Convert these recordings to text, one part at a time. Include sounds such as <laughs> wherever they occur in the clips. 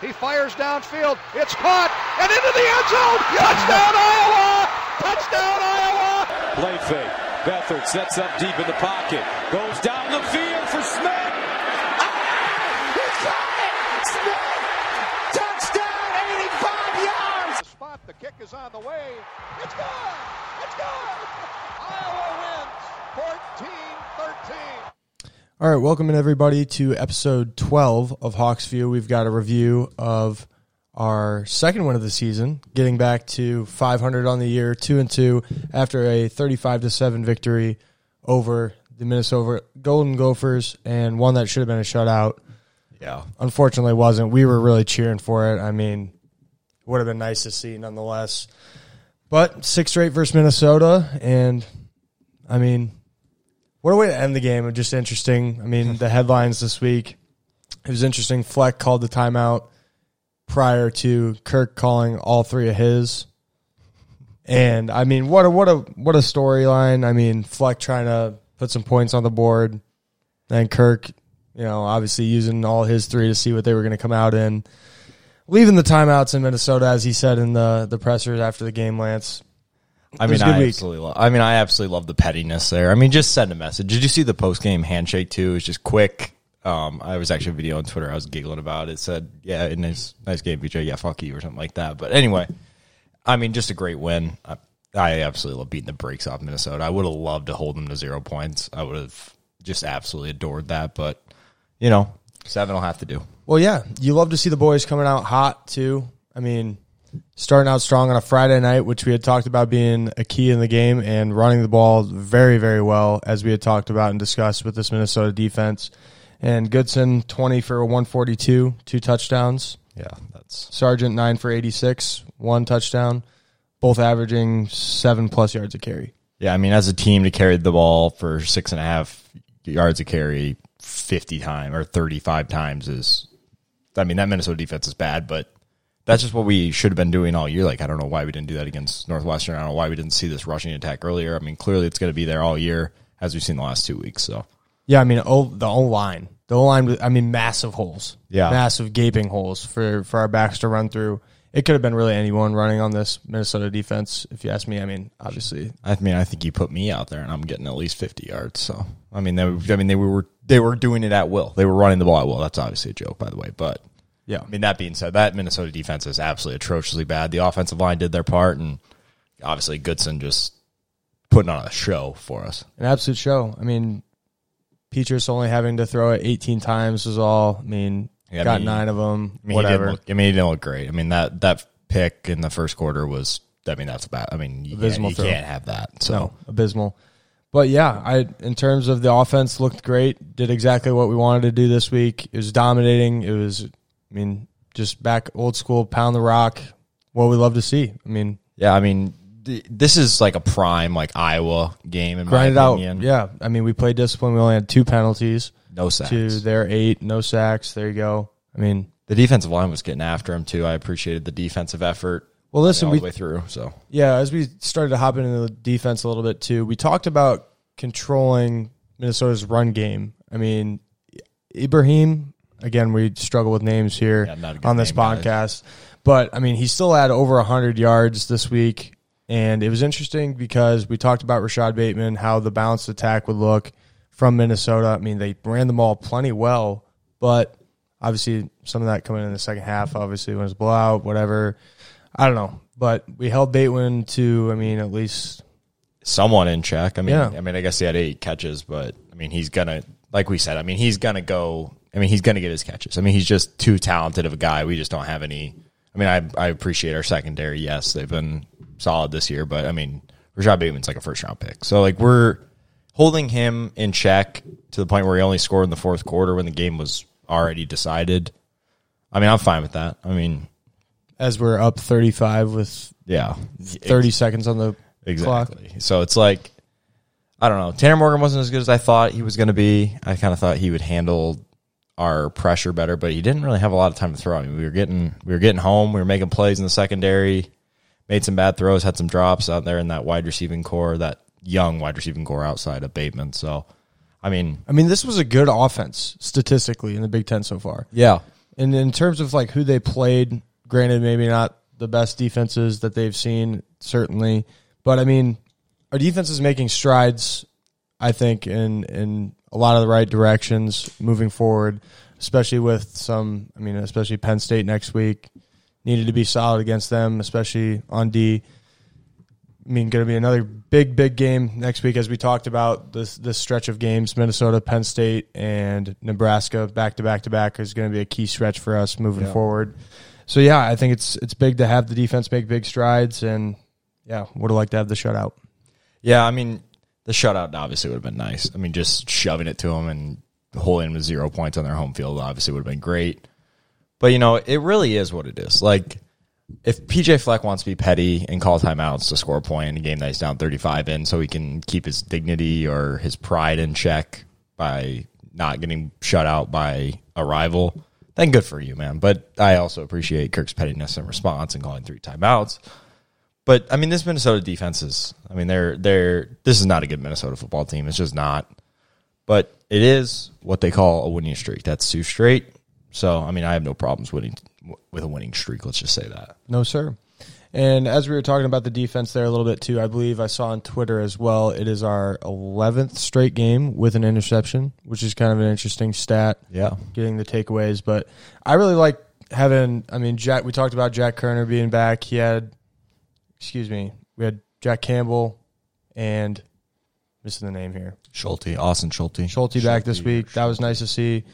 He fires downfield. It's caught and into the end zone. Touchdown Iowa! Touchdown Iowa! Play fake. Beathard sets up deep in the pocket. Goes down the field for Smith. Ah! He caught it! Smith! Touchdown! 85 yards! The spot. The kick is on the way. It's good! It's good! Iowa wins 14-13. All right, welcome in everybody to episode 12 of Hawks View. We've got a review of our second win of the season, getting back to 500 on the year, 2 and 2 after a 35 to 7 victory over the Minnesota Golden Gophers and one that should have been a shutout. Yeah. Unfortunately wasn't. We were really cheering for it. I mean, it would have been nice to see nonetheless. But six straight versus Minnesota and I mean, what a way to end the game. Just interesting. I mean, the headlines this week. It was interesting. Fleck called the timeout prior to Kirk calling all three of his. And I mean, what a what a what a storyline. I mean, Fleck trying to put some points on the board, and Kirk, you know, obviously using all his three to see what they were going to come out in. Leaving the timeouts in Minnesota, as he said in the the pressers after the game, Lance. I mean, I week. absolutely love. I mean, I absolutely love the pettiness there. I mean, just send a message. Did you see the post game handshake too? It's just quick. Um, I was actually a video on Twitter. I was giggling about it. It said, "Yeah, nice, nice game, BJ. Yeah, fuck you," or something like that. But anyway, I mean, just a great win. I, I absolutely love beating the brakes off Minnesota. I would have loved to hold them to zero points. I would have just absolutely adored that. But you know, seven will have to do. Well, yeah, you love to see the boys coming out hot too. I mean, starting out strong on a Friday night, which we had talked about being a key in the game, and running the ball very, very well, as we had talked about and discussed with this Minnesota defense. And Goodson, 20 for 142, two touchdowns. Yeah, that's Sargent, 9 for 86, one touchdown, both averaging seven plus yards a carry. Yeah, I mean, as a team to carry the ball for six and a half yards a carry fifty times or thirty five times is, I mean, that Minnesota defense is bad, but that's just what we should have been doing all year. Like, I don't know why we didn't do that against Northwestern. I don't know why we didn't see this rushing attack earlier. I mean, clearly it's going to be there all year as we've seen the last two weeks. So Yeah, I mean, oh, the O line, the O line. I mean, massive holes. Yeah. massive gaping holes for for our backs to run through. It could have been really anyone running on this Minnesota defense, if you ask me. I mean, obviously, I mean, I think you put me out there and I'm getting at least fifty yards. So I mean, they, I mean, they were they were doing it at will. They were running the ball at will. That's obviously a joke, by the way, but. Yeah. I mean, that being said, that Minnesota defense is absolutely atrociously bad. The offensive line did their part, and obviously Goodson just putting on a show for us. an absolute show. I mean, Petras only having to throw it 18 times was all. I mean, Yeah, I got mean- nine of them. I mean, whatever. didn't look, I mean, he didn't look great. I mean, that that pick in the first quarter was. I mean, that's bad. I mean, you, can't, Abysmal you can't have that. So no, abysmal. But yeah, I in terms of the offense looked great. Did exactly what we wanted to do this week. It was dominating. It was, I mean, just back old school, pound the rock. What we love to see. I mean, yeah, I mean, th- this is like a prime like Iowa game in grind it my out. Yeah, I mean, we played discipline. We only had two penalties no sacks. to their eight. No sacks. There you go. I mean, The defensive line was getting after him too. I appreciated the defensive effort. well, listen, all we the way through. So Yeah, as we started to hop into the defense a little bit too, we talked about controlling Minnesota's run game. I mean, Ibrahim, again, we struggle with names here Yeah, not a good on this podcast. But I mean, he still had over 100 yards this week. And it was interesting because we talked about Rashod Bateman, how the balanced attack would look from Minnesota. I mean, they ran the ball plenty well, but obviously some of that coming in the second half, obviously, when it's blowout, whatever. I don't know. But we held Bateman to, I mean, at least someone in check. I mean, Yeah. I mean, I guess he had eight catches, but I mean, he's gonna, like we said, I mean, he's gonna go. I mean, he's gonna get his catches. I mean, he's just too talented of a guy. We just don't have any. I mean, I I appreciate our secondary. Yes, they've been solid this year, but I mean, Rashod Bateman's like a first round pick. So like we're holding him in check to the point where he only scored in the fourth quarter when the game was already decided. I mean, I'm fine with that. I mean, as we're up 35 with yeah, 30 seconds on the clock. Exactly. So it's like I don't know. Tanner Morgan wasn't as good as I thought he was going to be. I kind of thought he would handle our pressure better, but he didn't really have a lot of time to throw. I mean, we were getting we were getting home. We were making plays in the secondary. Made some bad throws. Had some drops out there in that wide receiving core. That young wide receiving core outside of Bateman. So, I mean, I mean, this was a good offense statistically in the Big Ten so far. yeah. and in terms of like who they played, granted, maybe not the best defenses that they've seen, certainly, but I mean, our defense is making strides. I think in in a lot of the right directions moving forward, especially with some. I mean, especially Penn State next week needed to be solid against them, especially on D. I mean, going to be another big, big game next week, as we talked about this this stretch of games: Minnesota, Penn State, and Nebraska back to back to back is going to be a key stretch for us moving Yeah. forward. So yeah, I think it's it's big to have the defense make big strides, and yeah, would have liked to have the shutout. Yeah, I mean, the shutout obviously would have been nice. I mean, just shoving it to them and holding them with zero points on their home field obviously would have been great. But, you know, it really is what it is. Like, if PJ Fleck wants to be petty and call timeouts to score a point in a game that he's down 35 in so he can keep his dignity or his pride in check by not getting shut out by a rival, then good for you, man. But I also appreciate Kirk's pettiness and response and calling three timeouts. But I mean, this Minnesota defense is. I mean, they're they're. This is not a good Minnesota football team. It's just not. But it is what they call a winning streak. That's two straight. So I mean, I have no problems winning with a winning streak. Let's just say that. No, sir. And as we were talking about the defense there a little bit too, I believe I saw on Twitter as well. It is our eleventh straight game with an interception, which is kind of an interesting stat. Yeah. getting the takeaways. But I really like having. I mean, Jack. We talked about Jack Koerner being back. He had, excuse me, we had Jack Campbell and missing the name here. Schulte, Austin Schulte, Schulte back this week. That was nice to see.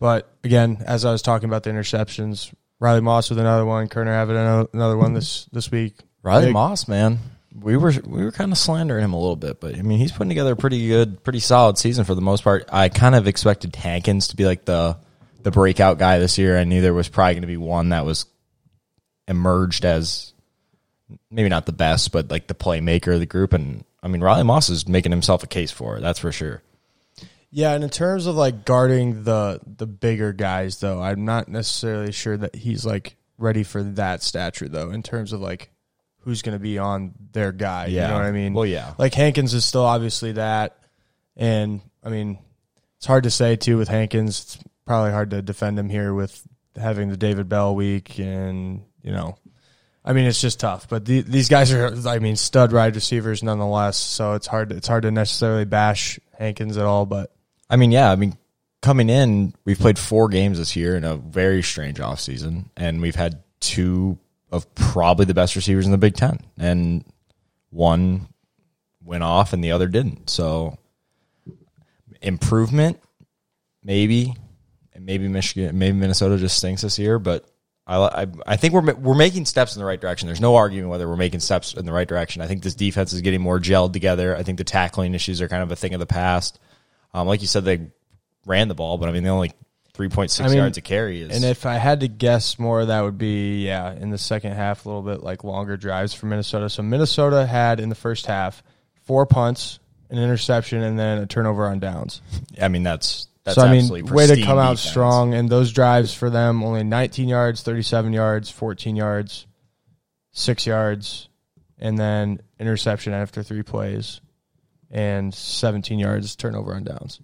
But again, as I was talking about the interceptions, Riley Moss with another one, Koerner having ano- another one this this week. Riley Big- Moss, man. We were we were kind of slandering him a little bit, but I mean, he's putting together a pretty good, pretty solid season for the most part. I kind of expected Hankins to be like the the breakout guy this year. I knew there was probably going to be one that was emerged as maybe not the best, but like the playmaker of the group. And I mean, Riley Moss is making himself a case for it. That's for sure. Yeah, and in terms of like guarding the the bigger guys, though, I'm not necessarily sure that he's like ready for that stature, though. In terms of like who's going to be on their guy, you Yeah. know what I mean? Well, yeah. Like Hankins is still obviously that, and I mean, it's hard to say too with Hankins. It's probably hard to defend him here with having the David Bell week, and you know, I mean, it's just tough. But the, these guys are, I mean, stud wide receivers nonetheless. So it's hard. It's hard to necessarily bash Hankins at all, but. I mean, yeah, I mean, coming in, we've played four games this year in a very strange offseason, and we've had two of probably the best receivers in the Big Ten, and one went off and the other didn't. So, improvement, maybe, and maybe Michigan, maybe Minnesota just stinks this year, but. I, I, I think we're we're making steps in the right direction. There's no arguing whether we're making steps in the right direction. I think this defense is getting more gelled together. I think the tackling issues are kind of a thing of the past. Um, like you said, they ran the ball, but I mean, they only three point six I mean, yards a carry is. And if I had to guess more, that would be yeah in the second half a little bit like longer drives for Minnesota. So Minnesota had in the first half four punts, an interception, and then a turnover on downs. I mean, that's that's so I mean, way to come out defense. strong. And those drives for them only 19 yards, 37 yards, 14 yards, six yards, and then interception after three plays, and 17 yards turnover on downs.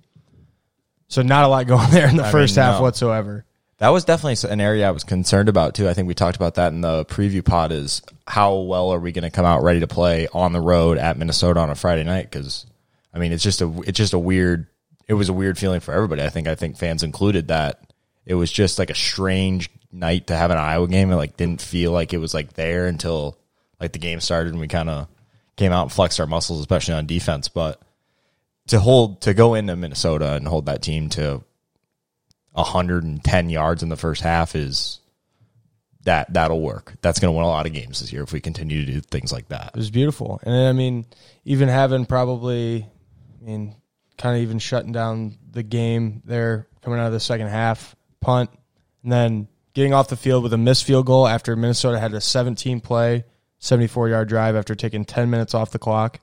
So not a lot going there in the I first mean, half no. whatsoever. That was definitely an area I was concerned about too. I think we talked about that in the preview pod. Is how well are we going to come out ready to play on the road at Minnesota on a Friday night? Because I mean, it's just a it's just a weird. It was a weird feeling for everybody. I think I think fans included that it was just like a strange night to have an Iowa game. It like didn't feel like it was like there until like the game started and we kind of came out and flexed our muscles, especially on defense. But to hold to go into Minnesota and hold that team to 110 yards in the first half is that that'll work. That's going to win a lot of games this year if we continue to do things like that. It was beautiful. And I mean, even having probably, I mean, kind of even shutting down the game there coming out of the second half, punt, and then getting off the field with a missed field goal after Minnesota had a 17 play, 74 yard drive after taking 10 minutes off the clock.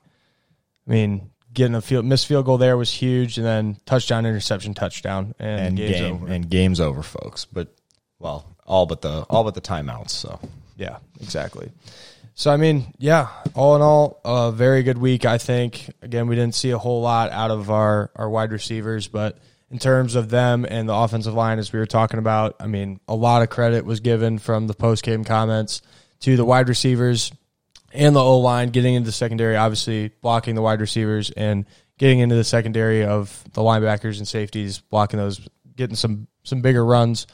I mean, getting a field missed field goal there was huge, and then touchdown, interception, touchdown, and, And game's game over. and game's over, folks. But well, all but the all but the timeouts. So Yeah, exactly. So I mean, yeah, all in all, a very good week. I think. Again, we didn't see a whole lot out of our our wide receivers, but in terms of them and the offensive line, as we were talking about. I mean, a lot of credit was given from the post game comments to the wide receivers and the O line getting into the secondary, obviously blocking the wide receivers and getting into the secondary of the linebackers and safeties, blocking those, getting some some bigger runs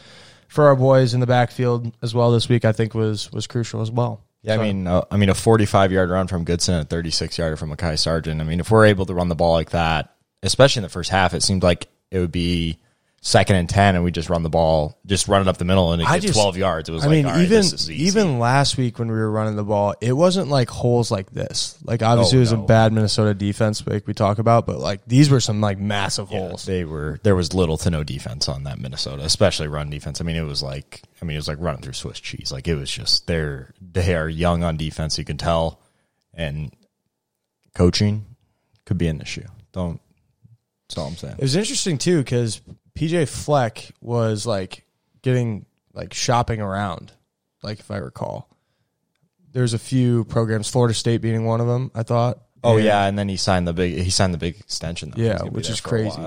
for our boys in the backfield as well this week. I think was was crucial as well. Yeah, So- I mean, uh, I mean, a 45 yard run from Goodson, a 36 yarder from Mekhi Sargent. I mean, if we're able to run the ball like that, especially in the first half, it seemed like it would be second and 10, and we just run the ball, just run it up the middle, and it I just- 12 yards. It was I like, mean, right, even this is easy. even last week when we were running the ball, it wasn't like holes like this. Like obviously Oh, it was no. a bad Minnesota defense, like we talk about, but like these were some like massive Yeah, holes. they were there was little to no defense on that Minnesota, especially run defense. I mean, it was like I mean, it was like running through Swiss cheese. Like it was just they're they are young on defense. You can tell, and coaching could be an issue. Don't. That's all I'm saying. It was interesting too because PJ Fleck was like getting like shopping around, like if I recall. There's a few programs, Florida State being one of them. I thought. Oh And- yeah, and then he signed the big he signed the big extension. Though. Yeah, He's gonna be which is crazy.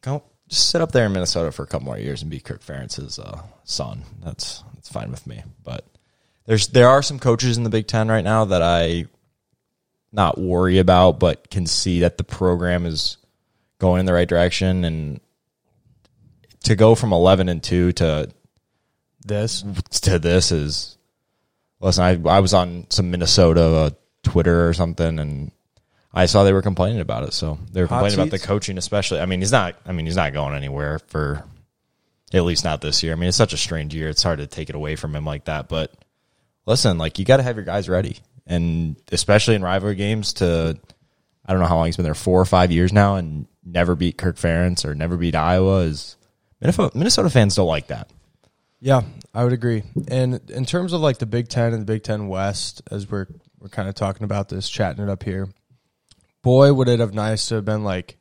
Go just sit up there in Minnesota for a couple more years and be Kirk Ferentz's uh, son. That's that's fine with me. But there's there are some coaches in the Big Ten right now that I not worry about, but can see that the program is going in the right direction and to go from eleven and two to this. to this is listen I, I was on some minnesota uh, twitter or something and i saw they were complaining about it. So they were Hot complaining about the coaching especially. I mean he's not i mean he's not going anywhere for at least not this year. I mean it's such a strange year. It's hard to take it away from him like that. But listen like you got to have your guys ready. And especially in rivalry games to i don't know how long he's been there four or five years now and never beat kirk ferentz or never beat iowa is minnesota, minnesota fans don't like that Yeah, I would agree. And in terms of like the Big Ten and the Big Ten West, as we're we're kind of talking about this, chatting it up here, boy, would it have nice to have been like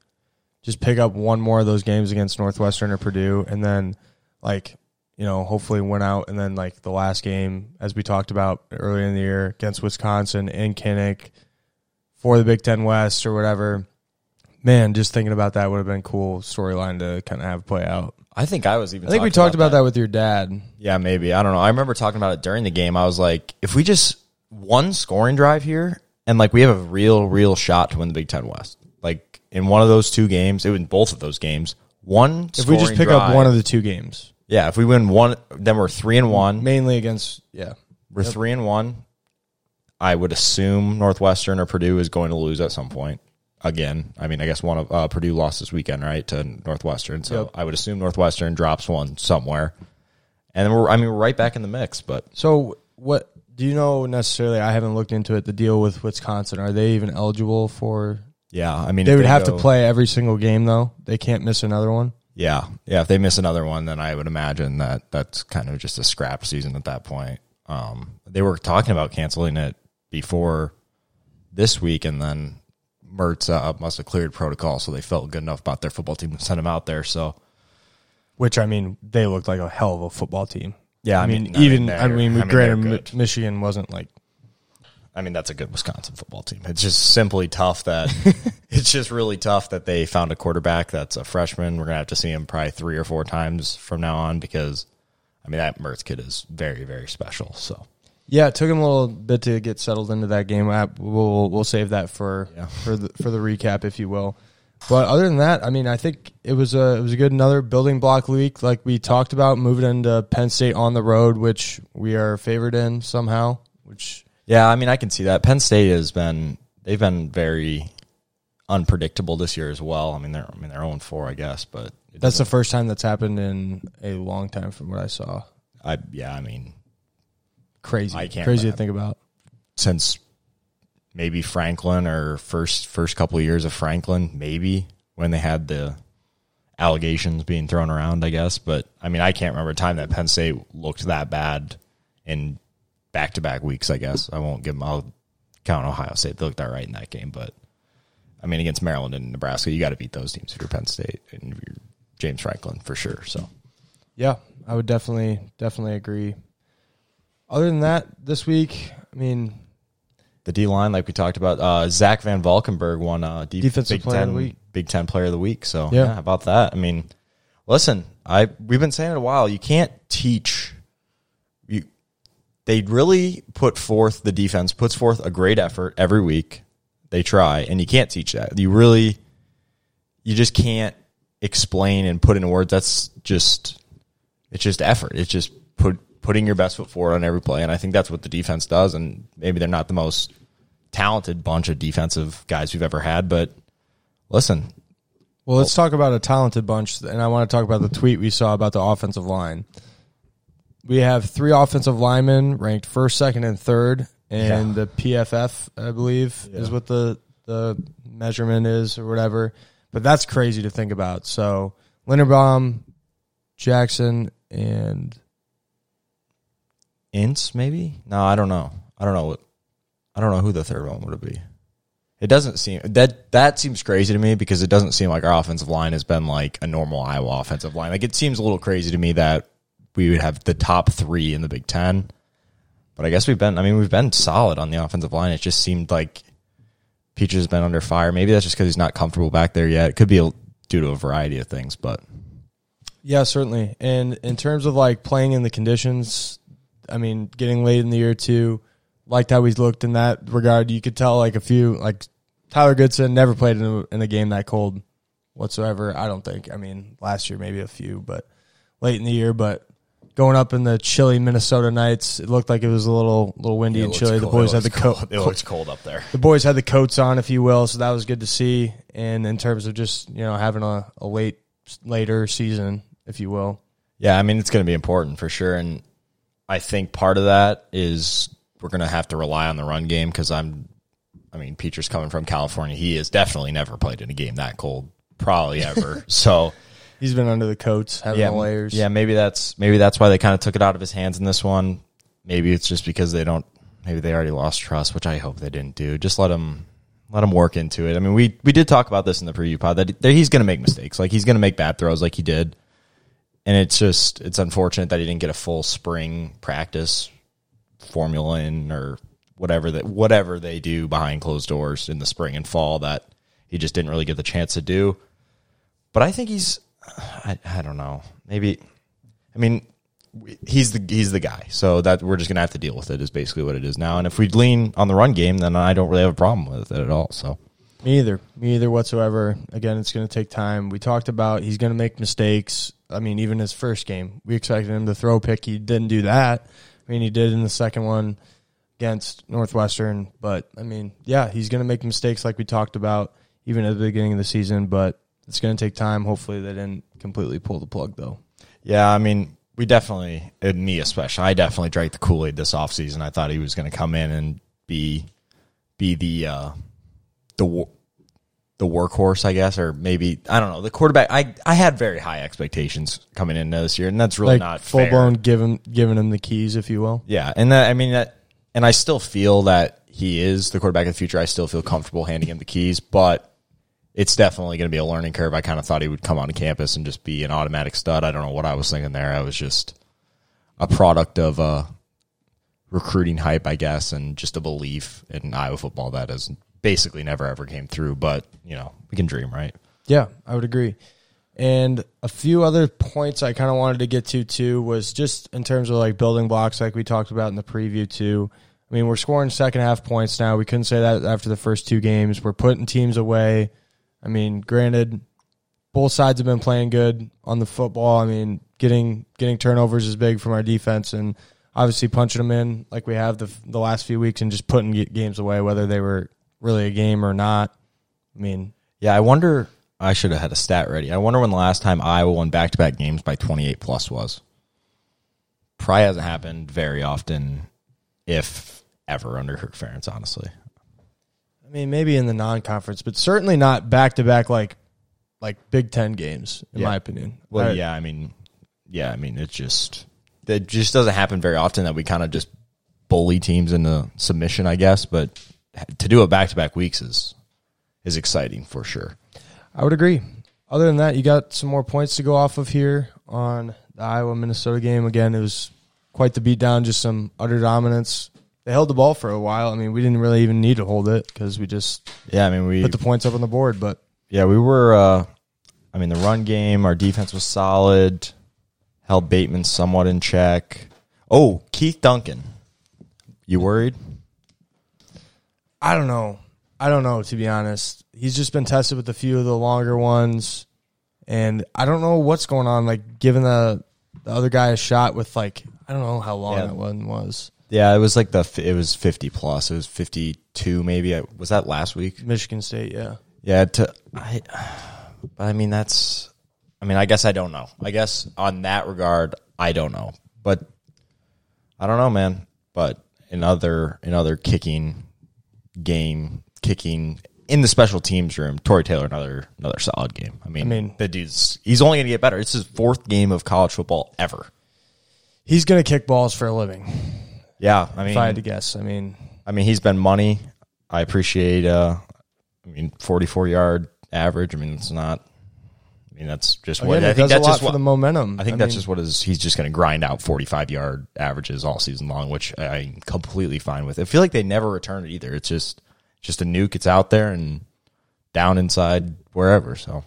just pick up one more of those games against Northwestern or Purdue, and then like you know hopefully win out, and then like the last game, as we talked about earlier in the year against Wisconsin in Kinnick for the Big Ten West or whatever. Man, just thinking about that would have been cool storyline to kind of have play out. I think I was even. I think we talked about that with your dad. Yeah, maybe. I don't know. I remember talking about it during the game. I was like, if we just one scoring drive here, and like we have a real, real shot to win the Big Ten West. Like in one of those two games, it was both of those games. One. If we just pick up one of the two games, yeah, if we win one, then we're three and one. mainly against yeah, We're three and one. I would assume Northwestern or Purdue is going to lose at some point. Again, I mean, I guess one of uh, Purdue lost this weekend, right, to Northwestern. So Yep. I would assume Northwestern drops one somewhere, and then we're. I mean, we're right back in the mix. But So what do you know necessarily? I haven't looked into it. The deal with Wisconsin are they even eligible for? yeah, I mean, They would have go- to play every single game though. They can't miss another one. Yeah, yeah. If they miss another one, then I would imagine that that's kind of just a scrap season at that point. Um, they were talking about canceling it before this week, and then Mertz uh, must have cleared protocol, so they felt good enough about their football team to send him out there. So Which I mean, they looked like a hell of a football team. Yeah, I, I mean, mean, even I mean, I mean, granted, they're Mi- good. Michigan wasn't like I mean, that's a good Wisconsin football team. It's just simply tough that <laughs> it's just really tough that they found a quarterback that's a freshman. We're gonna have to see him probably three or four times from now on because I mean that Mertz kid is very very special. So Yeah, it took him a little bit to get settled into that game. We'll we'll save that for Yeah. for the for the recap, if you will. But other than that, I mean, I think it was a it was a good another building block week, like we talked about, moving into Penn State on the road, which we are favored in somehow. Which yeah, I mean I can see that Penn State has been they've been very unpredictable this year as well. I mean they're I mean they're oh own four I guess, but that's the first time that's happened in a long time, from what I saw. I yeah I mean Crazy, I can't crazy to think about. since maybe Franklin or first first couple of years of Franklin, maybe when they had the allegations being thrown around, I guess. But I mean, I can't remember a time that Penn State looked that bad in back to back weeks. I guess I won't give them. I'll count Ohio State. They looked all right in that game, but I mean, against Maryland and Nebraska, you got to beat those teams if you're Penn State and if you're James Franklin for sure. So Yeah, I would definitely definitely agree. Other than that, this week, I mean, the D line, like we talked about. Uh, Zach Van Valkenburg won uh, D- Defensive Big Player of Ten the Week. Big Ten Player of the Week. So Yeah. yeah. about that? I mean, listen, I we've been saying it a while. You can't teach. You they really put forth the defense puts forth a great effort every week. They try, and you can't teach that. You really, you just can't explain and put into words. That's just it's just effort. It's just put putting your best foot forward on every play, and I think that's what the defense does. And maybe they're not the most talented bunch of defensive guys we've ever had, but listen, Well, let's talk about a talented bunch, and I want to talk about the tweet we saw about the offensive line. We have three offensive linemen ranked first, second, and third, and Yeah. the PFF, I believe, is what the the measurement is or whatever. But that's crazy to think about. So Linderbaum, Jackson, and Ince maybe. No, I don't know. I don't know what. I don't know who the third one would be. It doesn't seem that that seems crazy to me because it doesn't seem like our offensive line has been like a normal Iowa offensive line. Like it seems a little crazy to me that we would have the top three in the Big Ten. But I guess we've been. I mean, we've been solid on the offensive line. It just seemed like Peaches has been under fire. Maybe that's just because he's not comfortable back there yet. It could be a, due to a variety of things. But Yeah, certainly. And in terms of like playing in the conditions, I mean, getting late in the year too, liked how he's looked in that regard. You could tell like a few like Tyler Goodson never played in a, in a game that cold whatsoever. I don't think. I mean, last year maybe a few, but late in the year. But going up in the chilly Minnesota nights, it looked like it was a little little windy and chilly. The boys had the coat. It looks cold up there. The boys had the coats on, if you will, so that was good to see. And in terms of just you know having a, a late later season, if you will. Yeah, I mean it's going to be important for sure, and I think part of that is we're going to have to rely on the run game because I'm, I mean, Peter's coming from California. He has definitely never played in a game that cold, probably ever. <laughs> so He's been under the coats, having yeah, the layers. yeah, maybe that's maybe that's why they kind of took it out of his hands in this one. Maybe it's just because they don't. Maybe they already lost trust, which I hope they didn't do. Just let him let him work into it. I mean, we we did talk about this in the preview pod that, that he's going to make mistakes. Like he's going to make bad throws, like he did and it's just it's unfortunate that he didn't get a full spring practice formula in or whatever that whatever they do behind closed doors in the spring and fall that he just didn't really get the chance to do. But I think he's I, I don't know. Maybe I mean he's the he's the guy. So that we're just going to have to deal with it is basically what it is now. And if we lean on the run game then I don't really have a problem with it at all. So Me either. Me either whatsoever. Again, it's going to take time. We talked about he's going to make mistakes. I mean, even his first game, we expected him to throw pick. He didn't do that. I mean, he did in the second one against Northwestern. But, I mean, yeah, he's going to make mistakes like we talked about even at the beginning of the season. But it's going to take time. Hopefully, they didn't completely pull the plug, though. Yeah, I mean, we definitely, and me especially, I definitely drank the Kool Aid this offseason. I thought he was going to come in and be be the uh, the the workhorse, I guess, or maybe I don't know the quarterback. I I had very high expectations coming into this year, and that's really Like not full fair. blown giving giving him the keys, if you will. Yeah, and that, I mean that, and I still feel that he is the quarterback of the future. I still feel comfortable handing him the keys, but it's definitely going to be a learning curve. I kind of thought he would come on campus and just be an automatic stud. I don't know what I was thinking there. I was just a product of uh, recruiting hype, I guess, and just a belief in Iowa football that has basically never ever came through. But you know, we can dream, right? Yeah, I would agree. And a few other points I kind of wanted to get to too was just in terms of like building blocks, like we talked about in the preview too. I mean, we're scoring second half points now. We couldn't say that after the first two games. We're putting teams away. I mean, granted, both sides have been playing good on the football. I mean, getting getting turnovers is big from our defense, and obviously punching them in like we have the the last few weeks, and just putting games away, whether they were really a game or not. I mean, Yeah, I wonder. I should have had a stat ready. I wonder when the last time Iowa won back to back games by 28 plus was. Probably hasn't happened very often, if ever, under Kirk Ferentz, honestly. I mean, maybe in the non-conference, but certainly not back-to-back like like Big Ten games, in Yeah. my opinion. Well, I- yeah, I mean, yeah, I mean, it just it just doesn't happen very often that we kind of just bully teams into submission, I guess. But to do it back to back weeks is is exciting for sure. I would agree. Other than that, you got some more points to go off of here on the Iowa Minnesota game. Again, it was quite the beatdown, just some utter dominance. they held the ball for a while. I mean, we didn't really even need to hold it because we just Yeah, I mean we put the points up on the board. But Yeah, we were. Uh, I mean, the run game, our defense was solid. Held Bateman somewhat in check. Oh, Keith Duncan. You worried? I don't know. I don't know to be honest. He's just been tested with a few of the longer ones, and I don't know what's going on. Like giving the the other guy a shot with like I don't know how long Yeah. that one was. Yeah, it was like the. It was fifty plus. It was fifty two, maybe. I- Was that last week? Michigan State, yeah. Yeah. To I. But I mean, that's. I mean, I guess I don't know. I guess on that regard, I don't know. But I don't know, man. But in other in other kicking game, kicking in the special teams room, Tory Taylor another another solid game. I mean, I mean- the dude's he's only gonna get better. It's his fourth game of college football ever. He's gonna kick balls for a living. Yeah, I mean, If I had to guess, I mean, I mean, he's been money. I appreciate. uh I mean, forty-four yard average. I mean, it's not. I mean, that's just what again, I think. That's just for what the momentum. I think that's mean, just what is. He's just going to grind out forty-five yard averages all season long, which I- I'm completely fine with. I feel like they never return it either. It's just just a nuke. It's out there and down inside wherever. So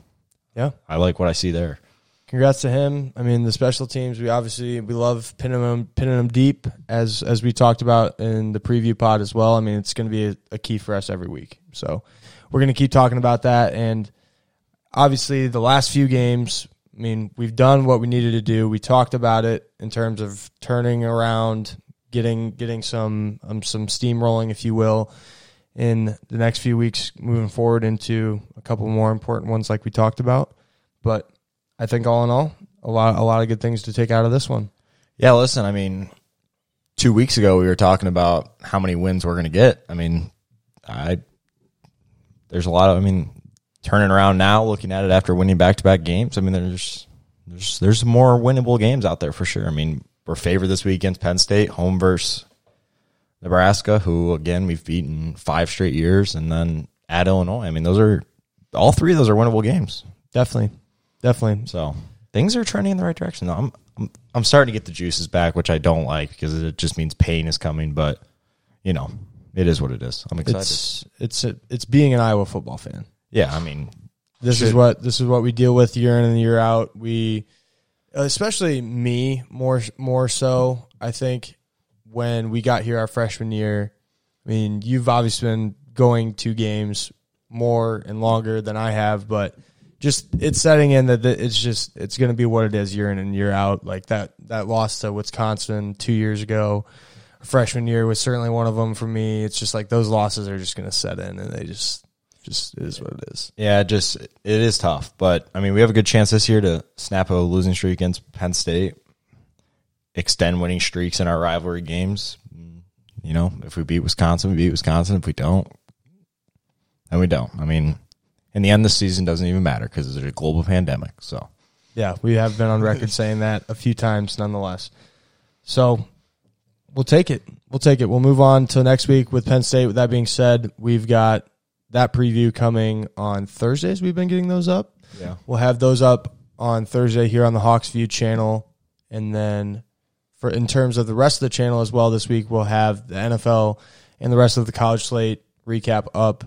yeah. I like what I see there. Congrats to him. I mean, the special teams. We obviously we love pinning them pinning them deep as as we talked about in the preview pod as well. I mean, it's going to be a, a key for us every week. So we're going to keep talking about that. And obviously, the last few games. I mean, we've done what we needed to do. We talked about it in terms of turning around, getting getting some um, some steam rolling, if you will, in the next few weeks, moving forward into a couple more important ones, like we talked about. But I think all in all, a lot a lot of good things to take out of this one. Yeah, listen, I mean, two weeks ago we were talking about how many wins we're going to get. I mean, I there's a lot of. I mean, turning around now, looking at it after winning back to back games. I mean, there's there's there's more winnable games out there for sure. I mean, we're favored this week against Penn State, home versus Nebraska, who again we've beaten five straight years, and then at Illinois. I mean, those are all three of those are winnable games. Definitely, definitely. So things are trending in the right direction. Though. I'm, I'm I'm starting to get the juices back, which I don't like because it just means pain is coming. But you know, it is what it is. I'm excited. It's it's it's being an Iowa football fan. Yeah, I mean, This is what this is what we deal with year in and year out. We, especially me, more more so. I think when we got here our freshman year. I mean, you've obviously been going to games more and longer than I have, but just it's setting in that it's just it's going to be what it is year in and year out. Like that that loss to Wisconsin two years ago, freshman year was certainly one of them for me. It's just like those losses are just going to set in, and they just just is what it is. yeah, just it is tough. But I mean, we have a good chance this year to snap a losing streak against Penn State, extend winning streaks in our rivalry games. You know, if we beat Wisconsin, we beat Wisconsin. If we don't, then we don't. I mean, in the end, the season doesn't even matter because there's a global pandemic. So. Yeah, we have been on record saying that a few times nonetheless. So we'll take it. We'll take it. We'll move on to next week with Penn State. With that being said, we've got that preview coming on Thursdays. We've been getting those up. Yeah. We'll have those up on Thursday here on the Hawks View channel. And then for in terms of the rest of the channel as well this week, we'll have the NFL and the rest of the college slate recap up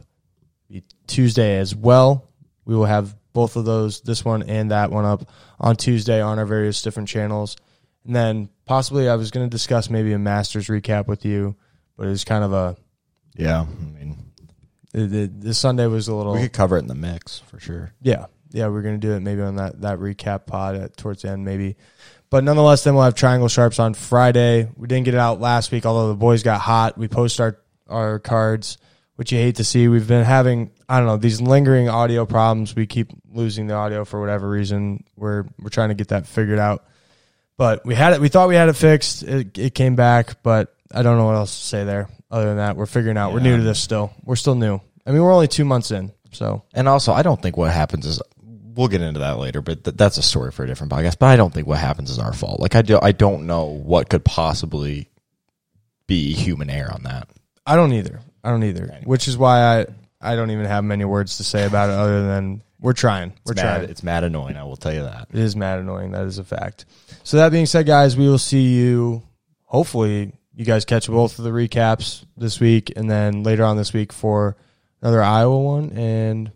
Tuesday as well. We will have both of those, this one and that one up on Tuesday on our various different channels. And then possibly I was going to discuss maybe a Masters recap with you, but it's kind of a Yeah, It, it, Sunday was a little we could cover it in the mix for sure. yeah yeah we're going to do it maybe on that that recap pod at, towards the end maybe. But nonetheless, then we'll have Triangle Sharps on Friday. We didn't get it out last week, although the boys got hot. We post our our cards, which you hate to see. We've been having I don't know these lingering audio problems. We keep losing the audio for whatever reason. We're we're trying to get that figured out. But we had it. We thought we had it fixed. It, it came back, but I don't know what else to say there. Other than that, we're figuring out. We're new to this still. We're still new. I mean, we're only two months in, so And also, I don't think what happens is we'll get into that later, but th- that's a story for a different podcast. But I don't think what happens is our fault. Like I do, I don't know what could possibly be human error on that. I don't either. I don't either. Which is why I I don't even have many words to say about it other than we're trying. We're It's mad, trying. it's mad annoying. I will tell you that. It is mad annoying. That is a fact. So that being said, guys, we will see you hopefully you guys catch both of the recaps this week, and then later on this week for another Iowa one and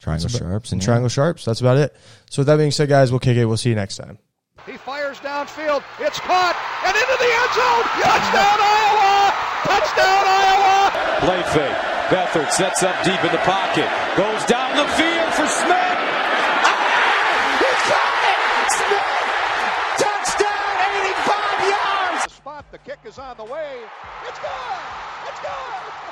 Triangle that's about- sharps and and triangle sharps. That's about it. So with that being said, guys, we'll kick it. We'll see you next time. He fires downfield. It's caught and into the end zone. Touchdown, Iowa! Touchdown, Iowa! Play fake. Beathard sets up deep in the pocket. Goes down the field for Smith. Kick is on the way. It's good. It's good.